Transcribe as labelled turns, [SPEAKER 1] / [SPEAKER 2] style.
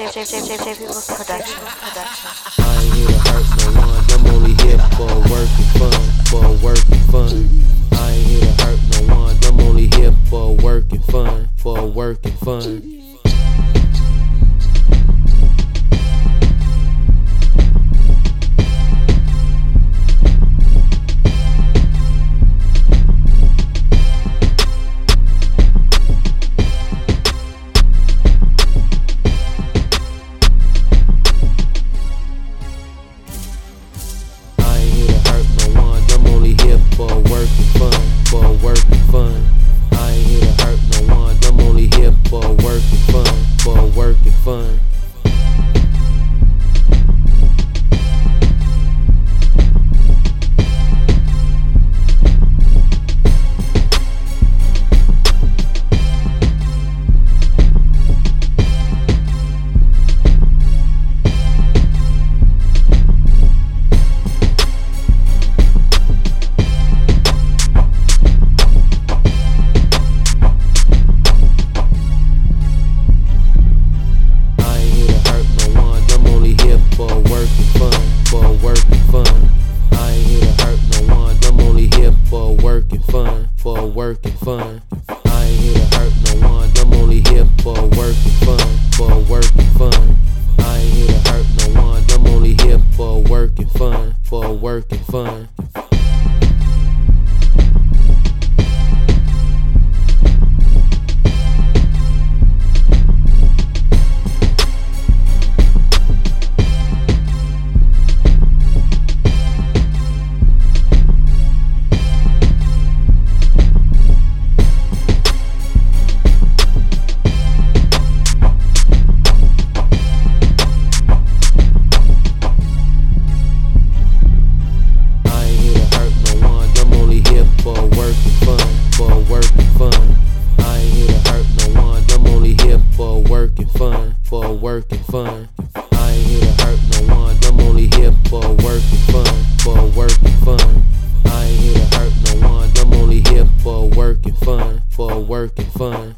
[SPEAKER 1] J J J J J People's production.
[SPEAKER 2] I ain't here to hurt no one. I'm only here for working fun, for working fun. I ain't here to hurt no one. I'm only here for working fun, for working fun. Working fun. I ain't here to hurt no one. I'm only here for working fun, for working fun. I ain't here to hurt no one. I'm only here for working fun, for working fun. For working fun. I ain't here to hurt no one. I'm only here for working fun, for working fun. I ain't here to hurt no one. I'm only here for working fun, for working fun.